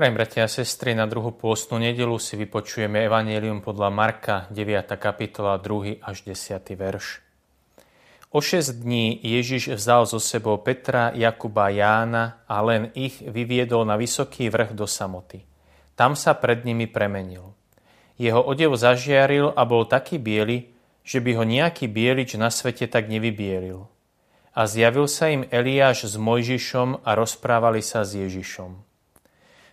Drahí bratia a sestry, na druhú pôstnu nedelu si vypočujeme Evangelium podľa Marka, 9. kapitola, 2. až 10. verš. O 6 dní Ježiš vzal zo sebou Petra, Jakuba Jána a len ich vyviedol na vysoký vrch do samoty. Tam sa pred nimi premenil. Jeho odev zažiaril a bol taký biely, že by ho nejaký bielič na svete tak nevybielil. A zjavil sa im Eliáš s Mojžišom a rozprávali sa s Ježišom.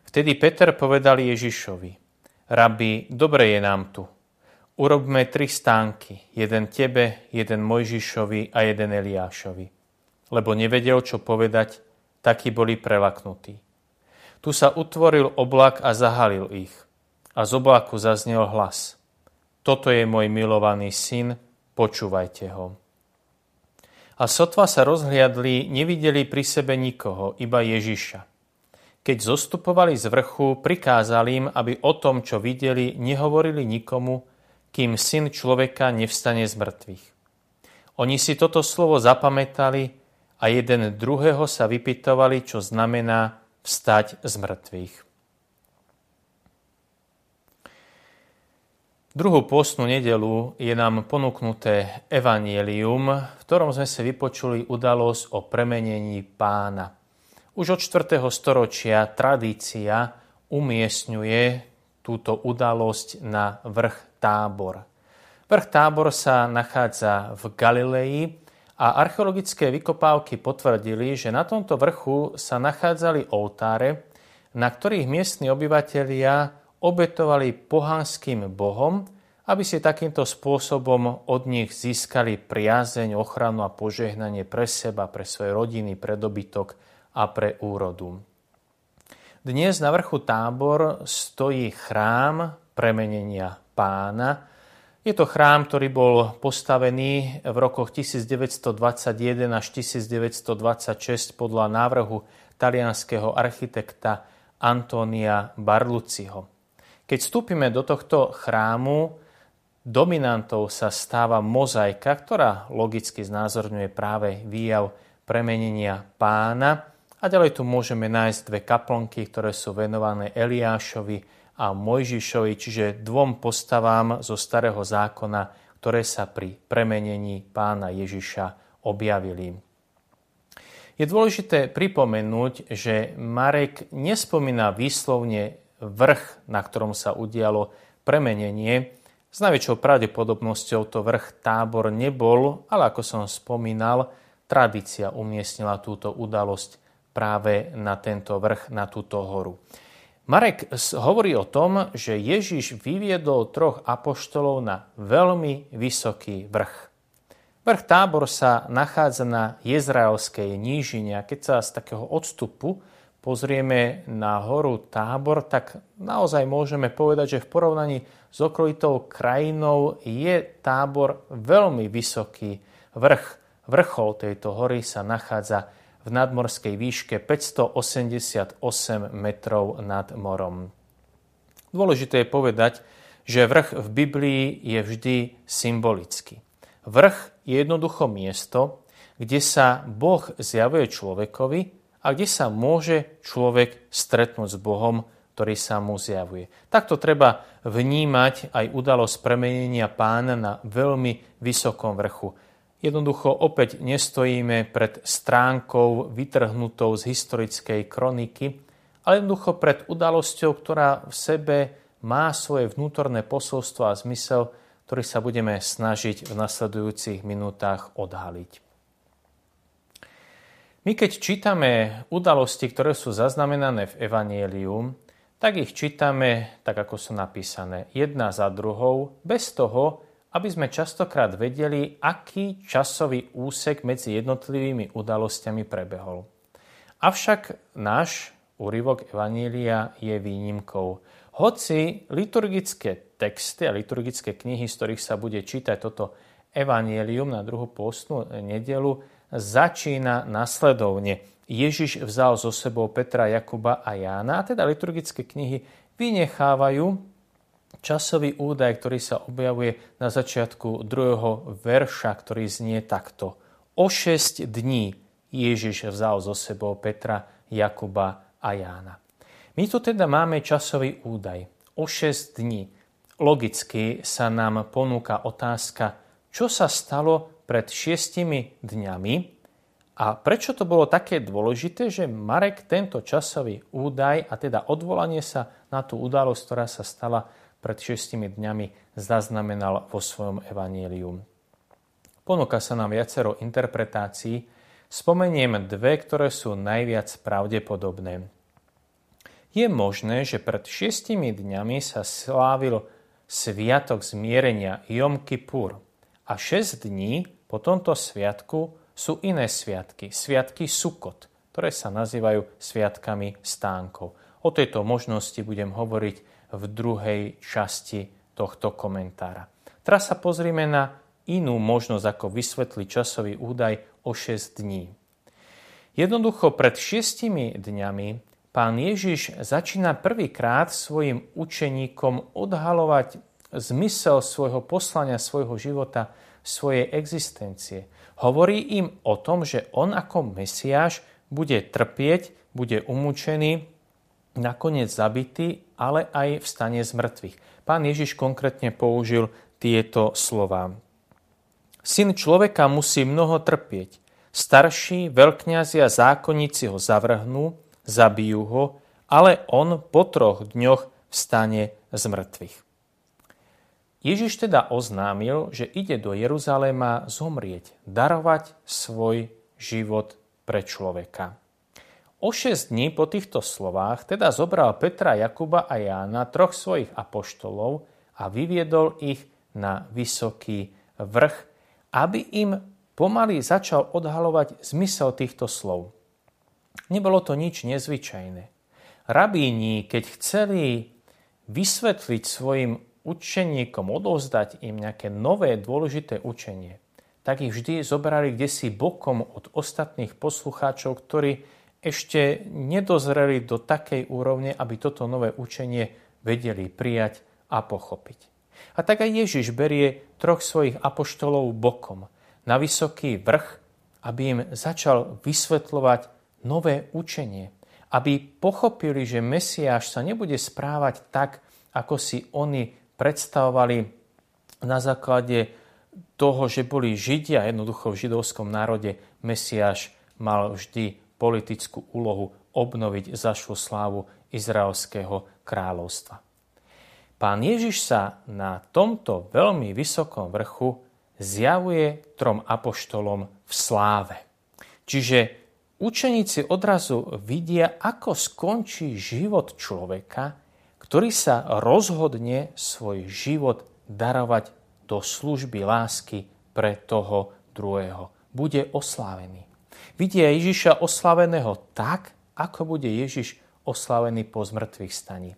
Vtedy Peter povedal Ježišovi, Rabi, dobre je nám tu. Urobme tri stánky, jeden tebe, jeden Mojžišovi a jeden Eliášovi. Lebo nevedel, čo povedať, takí boli prelaknutí. Tu sa utvoril oblak a zahalil ich. A z oblaku zaznel hlas. Toto je môj milovaný syn, počúvajte ho. A sotva sa rozhliadli, nevideli pri sebe nikoho, iba Ježiša. Keď zostupovali z vrchu, prikázal im, aby o tom, čo videli, nehovorili nikomu, kým syn človeka nevstane z mŕtvych. Oni si toto slovo zapamätali a jeden druhého sa vypytovali, čo znamená vstať z mŕtvych. Druhú pôstnu nedelu je nám ponúknuté evanielium, v ktorom sme si vypočuli udalosť o premenení pána. Už od 4. storočia tradícia umiestňuje túto udalosť na vrch Tábor. Vrch Tábor sa nachádza v Galilei a archeologické vykopávky potvrdili, že na tomto vrchu sa nachádzali oltáre, na ktorých miestni obyvatelia obetovali pohanským bohom, aby si takýmto spôsobom od nich získali priazeň, ochranu a požehnanie pre seba, pre svoje rodiny, pre dobytok a pre úrodu. Dnes na vrchu tábor stojí chrám premenenia pána. Je to chrám, ktorý bol postavený v rokoch 1921 až 1926 podľa návrhu talianského architekta Antonia Barluciho. Keď vstúpime do tohto chrámu, dominantou sa stáva mozaika, ktorá logicky znázorňuje práve výjav premenenia pána. A ďalej tu môžeme nájsť dve kaplnky, ktoré sú venované Eliášovi a Mojžišovi, čiže dvom postavám zo starého zákona, ktoré sa pri premenení pána Ježiša objavili. Je dôležité pripomenúť, že Marek nespomína výslovne vrch, na ktorom sa udialo premenenie. S najväčšou pravdepodobnosťou to vrch tábor nebol, ale ako som spomínal, tradícia umiestnila túto udalosť práve na tento vrch, na túto horu. Marek hovorí o tom, že Ježiš vyviedol troch apoštolov na veľmi vysoký vrch. Vrch Tábor sa nachádza na Jezraelskej nížine a keď sa z takého odstupu pozrieme na horu Tábor, tak naozaj môžeme povedať, že v porovnaní s okolitou krajinou je Tábor veľmi vysoký vrch. Vrchol tejto hory sa nachádza v nadmorskej výške 588 metrov nad morom. Dôležité je povedať, že vrch v Biblii je vždy symbolický. Vrch je jednoducho miesto, kde sa Boh zjavuje človekovi a kde sa môže človek stretnúť s Bohom, ktorý sa mu zjavuje. Takto treba vnímať aj udalosť premenenia pána na veľmi vysokom vrchu. Jednoducho opäť nestojíme pred stránkou vytrhnutou z historickej kroniky, ale jednoducho pred udalosťou, ktorá v sebe má svoje vnútorné posolstvo a zmysel, ktorý sa budeme snažiť v nasledujúcich minútach odhaliť. My keď čítame udalosti, ktoré sú zaznamenané v Evanielium, tak ich čítame tak, ako sú napísané, jedna za druhou, bez toho, aby sme častokrát vedeli, aký časový úsek medzi jednotlivými udalosťami prebehol. Avšak náš úryvok Evanília je výnimkou. Hoci liturgické texty a liturgické knihy, z ktorých sa bude čítať toto Evangelium na druhú postnú nedelu, začína nasledovne. Ježiš vzal so sebou Petra, Jakuba a Jána, a teda liturgické knihy vynechávajú časový údaj, ktorý sa objavuje na začiatku druhého verša, ktorý znie takto. O 6 dní Ježiš vzal zo sebou Petra, Jakuba a Jána. My tu teda máme časový údaj o 6 dní. Logicky sa nám ponúka otázka, čo sa stalo pred šiestimi dňami a prečo to bolo také dôležité, že Marek tento časový údaj a teda odvolanie sa na tú udalosť, ktorá sa stala pred šiestimi dňami, zaznamenal vo svojom evaníliu. Ponúka sa nám viacero interpretácií, spomeniem dve, ktoré sú najviac pravdepodobné. Je možné, že pred šiestimi dňami sa slávil Sviatok zmierenia Jom Kippur a 6 dní po tomto sviatku sú iné sviatky, sviatky Sukot, ktoré sa nazývajú sviatkami stánkov. O tejto možnosti budem hovoriť v druhej časti tohto komentára. Teraz sa pozrime na inú možnosť, ako vysvetliť časový údaj o 6 dní. Jednoducho pred šiestimi dňami Pán Ježiš začína prvýkrát svojim učeníkom odhalovať zmysel svojho poslania, svojho života, svojej existencie. Hovorí im o tom, že on ako Mesiáš bude trpieť, bude umúčený, nakoniec zabitý, ale aj vstane z mŕtvych. Pán Ježiš konkrétne použil tieto slova. Syn človeka musí mnoho trpieť. Starší, veľkňazi a zákonníci ho zavrhnú, zabijú ho, ale on po troch dňoch vstane z mŕtvych. Ježiš teda oznámil, že ide do Jeruzaléma zomrieť, darovať svoj život pre človeka. O 6 dní po týchto slovách teda zobral Petra, Jakuba a Jána, troch svojich apoštolov a vyviedol ich na vysoký vrch, aby im pomaly začal odhalovať zmysel týchto slov. Nebolo to nič nezvyčajné. Rabíni, keď chceli vysvetliť svojim učeníkom, odovzdať im nejaké nové dôležité učenie, tak ich vždy zobrali kde si bokom od ostatných poslucháčov, ktorí ešte nedozreli do takej úrovne, aby toto nové učenie vedeli prijať a pochopiť. A tak aj Ježiš berie troch svojich apoštolov bokom na vysoký vrch, aby im začal vysvetľovať nové učenie, aby pochopili, že Mesiáš sa nebude správať tak, ako si oni predstavovali na základe toho, že boli Židia, jednoducho v židovskom národe Mesiáš mal vždy politickú úlohu obnoviť zašlu slávu izraelského kráľovstva. Pán Ježiš sa na tomto veľmi vysokom vrchu zjavuje trom apoštolom v sláve. Čiže Učeníci odrazu vidia, ako skončí život človeka, ktorý sa rozhodne svoj život darovať do služby lásky pre toho druhého. Bude oslávený. Vidia Ježiša oslaveného tak, ako bude Ježiš oslavený po zmrtvých staní.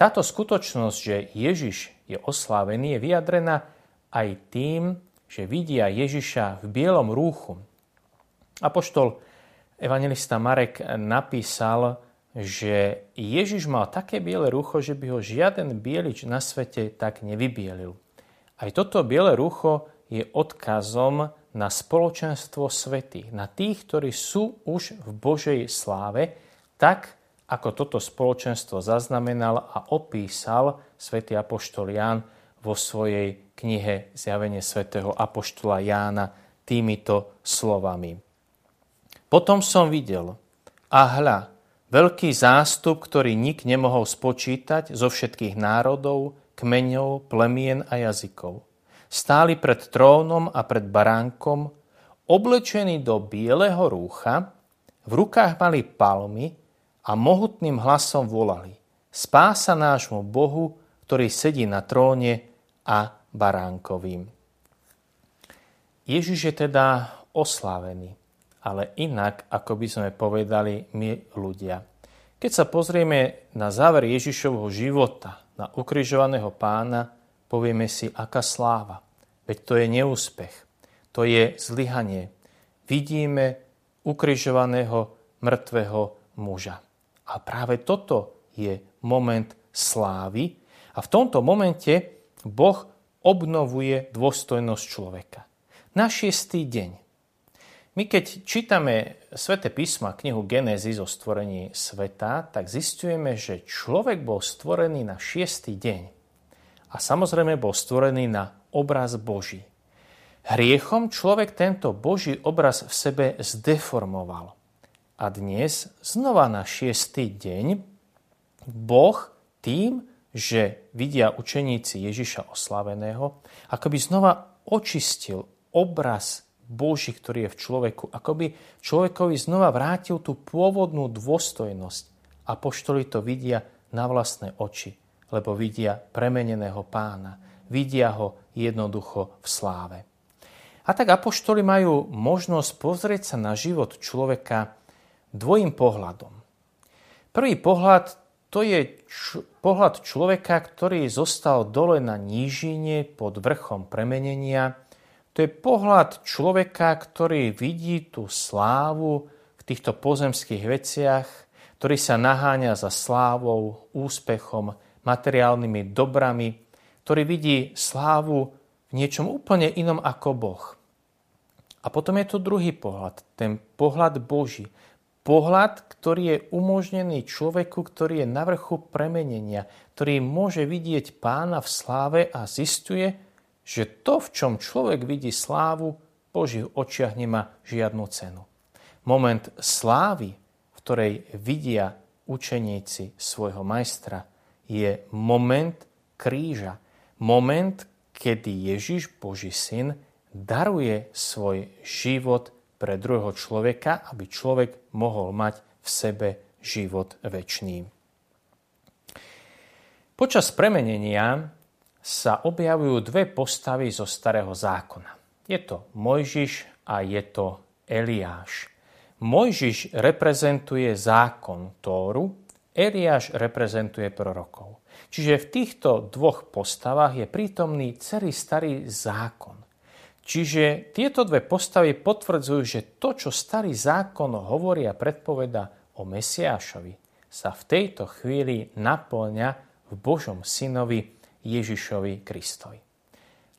Táto skutočnosť, že Ježiš je oslávený, je vyjadrená aj tým, že vidia Ježiša v bielom rúchu. Apoštol Evangelista Marek napísal, že Ježiš mal také biele rucho, že by ho žiaden bielič na svete tak nevybielil. Aj toto biele rucho je odkazom na spoločenstvo svetých, na tých, ktorí sú už v Božej sláve, tak ako toto spoločenstvo zaznamenal a opísal svätý Apoštol Ján vo svojej knihe Zjavenie svätého Apoštola Jána týmito slovami. Potom som videl, a hľa, veľký zástup, ktorý nik nemohol spočítať zo všetkých národov, kmeňov, plemien a jazykov. Stáli pred trónom a pred baránkom, oblečení do bieleho rúcha, v rukách mali palmy a mohutným hlasom volali Spása nášmu Bohu, ktorý sedí na tróne a baránkovým. Ježiš je teda oslávený ale inak, ako by sme povedali my ľudia. Keď sa pozrieme na záver Ježišovho života, na ukrižovaného pána, povieme si, aká sláva. Veď to je neúspech, to je zlyhanie. Vidíme ukrižovaného mŕtvého muža. A práve toto je moment slávy a v tomto momente Boh obnovuje dôstojnosť človeka. Na šiestý deň my keď čítame Svete písma, knihu Genesis o stvorení sveta, tak zistujeme, že človek bol stvorený na šiestý deň. A samozrejme bol stvorený na obraz Boží. Hriechom človek tento Boží obraz v sebe zdeformoval. A dnes, znova na šiestý deň, Boh tým, že vidia učeníci Ježiša oslaveného, akoby znova očistil obraz Boží, ktorý je v človeku. Akoby človekovi znova vrátil tú pôvodnú dôstojnosť. A poštoli to vidia na vlastné oči, lebo vidia premeneného pána. Vidia ho jednoducho v sláve. A tak apoštoli majú možnosť pozrieť sa na život človeka dvojím pohľadom. Prvý pohľad to je č- pohľad človeka, ktorý zostal dole na nížine pod vrchom premenenia, to je pohľad človeka, ktorý vidí tú slávu v týchto pozemských veciach, ktorý sa naháňa za slávou, úspechom, materiálnymi dobrami, ktorý vidí slávu v niečom úplne inom ako Boh. A potom je tu druhý pohľad, ten pohľad Boží. Pohľad, ktorý je umožnený človeku, ktorý je na vrchu premenenia, ktorý môže vidieť pána v sláve a zistuje, že to, v čom človek vidí slávu, Božích očiach nemá žiadnu cenu. Moment slávy, v ktorej vidia učeníci svojho majstra, je moment kríža. Moment, kedy Ježiš, Boží syn, daruje svoj život pre druhého človeka, aby človek mohol mať v sebe život väčší. Počas premenenia sa objavujú dve postavy zo starého zákona. Je to Mojžiš a je to Eliáš. Mojžiš reprezentuje zákon Tóru, Eliáš reprezentuje prorokov. Čiže v týchto dvoch postavách je prítomný celý starý zákon. Čiže tieto dve postavy potvrdzujú, že to, čo starý zákon hovorí a predpoveda o Mesiášovi, sa v tejto chvíli naplňa v Božom synovi Ježišovi Kristovi.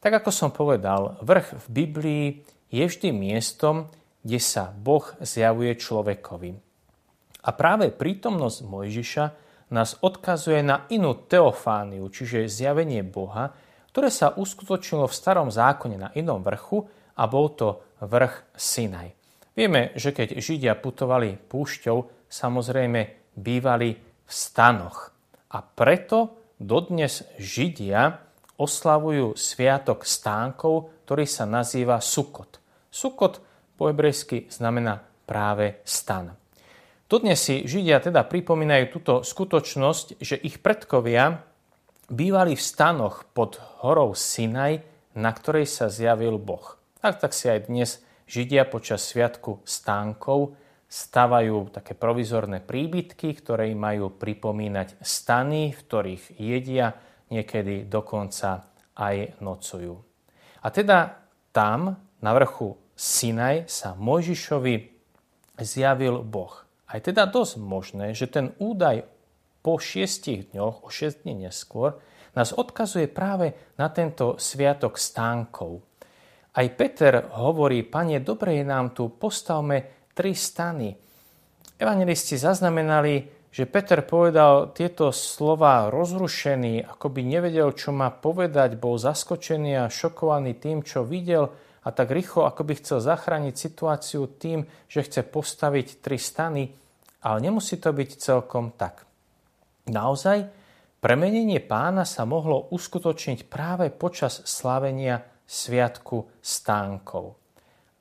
Tak ako som povedal, vrch v Biblii je vždy miestom, kde sa Boh zjavuje človekovi. A práve prítomnosť Mojžiša nás odkazuje na inú teofániu, čiže zjavenie Boha, ktoré sa uskutočnilo v starom zákone na inom vrchu a bol to vrch Sinaj. Vieme, že keď Židia putovali púšťou, samozrejme bývali v stanoch. A preto Dodnes Židia oslavujú sviatok stánkov, ktorý sa nazýva Sukot. Sukot po hebrejsky znamená práve stan. Dodnes si Židia teda pripomínajú túto skutočnosť, že ich predkovia bývali v stanoch pod horou Sinaj, na ktorej sa zjavil Boh. Tak, tak si aj dnes Židia počas sviatku stánkov stavajú také provizorné príbytky, ktoré majú pripomínať stany, v ktorých jedia, niekedy dokonca aj nocujú. A teda tam, na vrchu Sinaj, sa Mojžišovi zjavil Boh. A je teda dosť možné, že ten údaj po šiestich dňoch, o šest dní neskôr, nás odkazuje práve na tento sviatok stánkov. Aj Peter hovorí, pane, dobre je nám tu, postavme tri stany. Evangelisti zaznamenali, že Peter povedal tieto slova rozrušený, ako by nevedel, čo má povedať, bol zaskočený a šokovaný tým, čo videl a tak rýchlo, ako by chcel zachrániť situáciu tým, že chce postaviť tri stany, ale nemusí to byť celkom tak. Naozaj, premenenie pána sa mohlo uskutočniť práve počas slávenia Sviatku stánkov.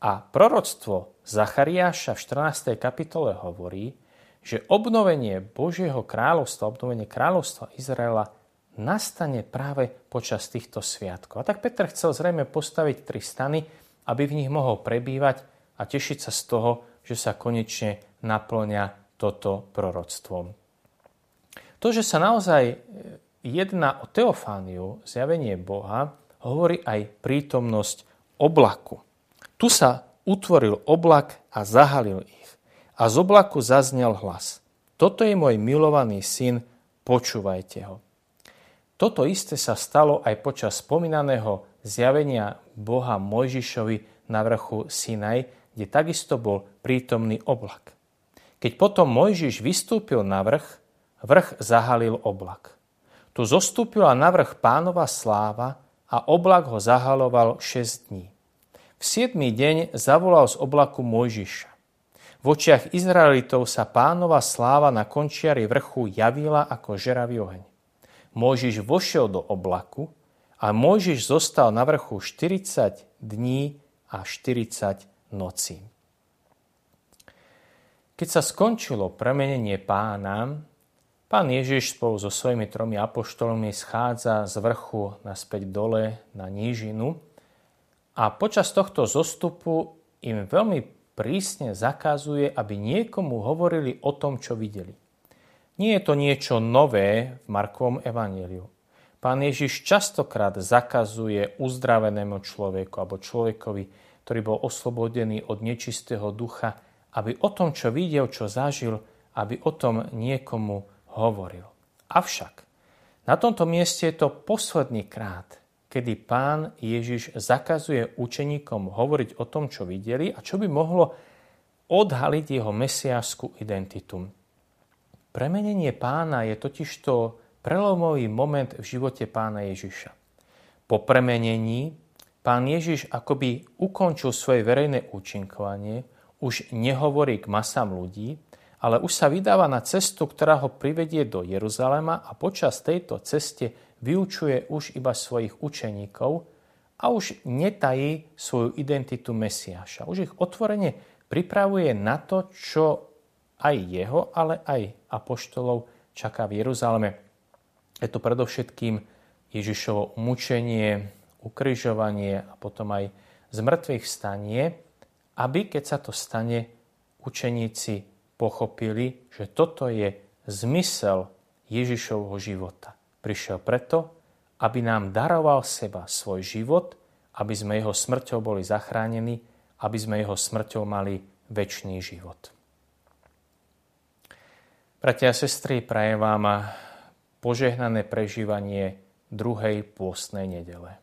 A proroctvo Zachariáša v 14. kapitole hovorí, že obnovenie Božieho kráľovstva, obnovenie kráľovstva Izraela nastane práve počas týchto sviatkov. A tak Peter chcel zrejme postaviť tri stany, aby v nich mohol prebývať a tešiť sa z toho, že sa konečne naplňa toto proroctvo. To, že sa naozaj jedná o teofániu, zjavenie Boha, hovorí aj prítomnosť oblaku. Tu sa utvoril oblak a zahalil ich. A z oblaku zaznel hlas. Toto je môj milovaný syn, počúvajte ho. Toto isté sa stalo aj počas spomínaného zjavenia Boha Mojžišovi na vrchu Sinaj, kde takisto bol prítomný oblak. Keď potom Mojžiš vystúpil na vrch, vrch zahalil oblak. Tu zostúpila na vrch pánova sláva a oblak ho zahaloval 6 dní. V 7. deň zavolal z oblaku Mojžiša. V očiach Izraelitov sa pánova sláva na končiari vrchu javila ako žeravý oheň. Mojžiš vošiel do oblaku a Mojžiš zostal na vrchu 40 dní a 40 nocí. Keď sa skončilo premenenie pána, pán Ježiš spolu so svojimi tromi apoštolmi schádza z vrchu naspäť dole na nížinu a počas tohto zostupu im veľmi prísne zakazuje, aby niekomu hovorili o tom, čo videli. Nie je to niečo nové v Markovom evaníliu. Pán Ježiš častokrát zakazuje uzdravenému človeku alebo človekovi, ktorý bol oslobodený od nečistého ducha, aby o tom, čo videl, čo zažil, aby o tom niekomu hovoril. Avšak na tomto mieste je to posledný krát, kedy pán Ježiš zakazuje učeníkom hovoriť o tom, čo videli a čo by mohlo odhaliť jeho mesiášskú identitu. Premenenie pána je totižto prelomový moment v živote pána Ježiša. Po premenení pán Ježiš akoby ukončil svoje verejné účinkovanie, už nehovorí k masám ľudí, ale už sa vydáva na cestu, ktorá ho privedie do Jeruzalema a počas tejto ceste vyučuje už iba svojich učeníkov a už netají svoju identitu Mesiáša. Už ich otvorene pripravuje na to, čo aj jeho, ale aj apoštolov čaká v Jeruzaleme. Je to predovšetkým Ježišovo mučenie, ukrižovanie a potom aj zmrtvých stanie, aby keď sa to stane, učeníci pochopili, že toto je zmysel Ježišovho života. Prišiel preto, aby nám daroval seba svoj život, aby sme jeho smrťou boli zachránení, aby sme jeho smrťou mali väčší život. Bratia a sestry, prajem vám požehnané prežívanie druhej pôstnej nedele.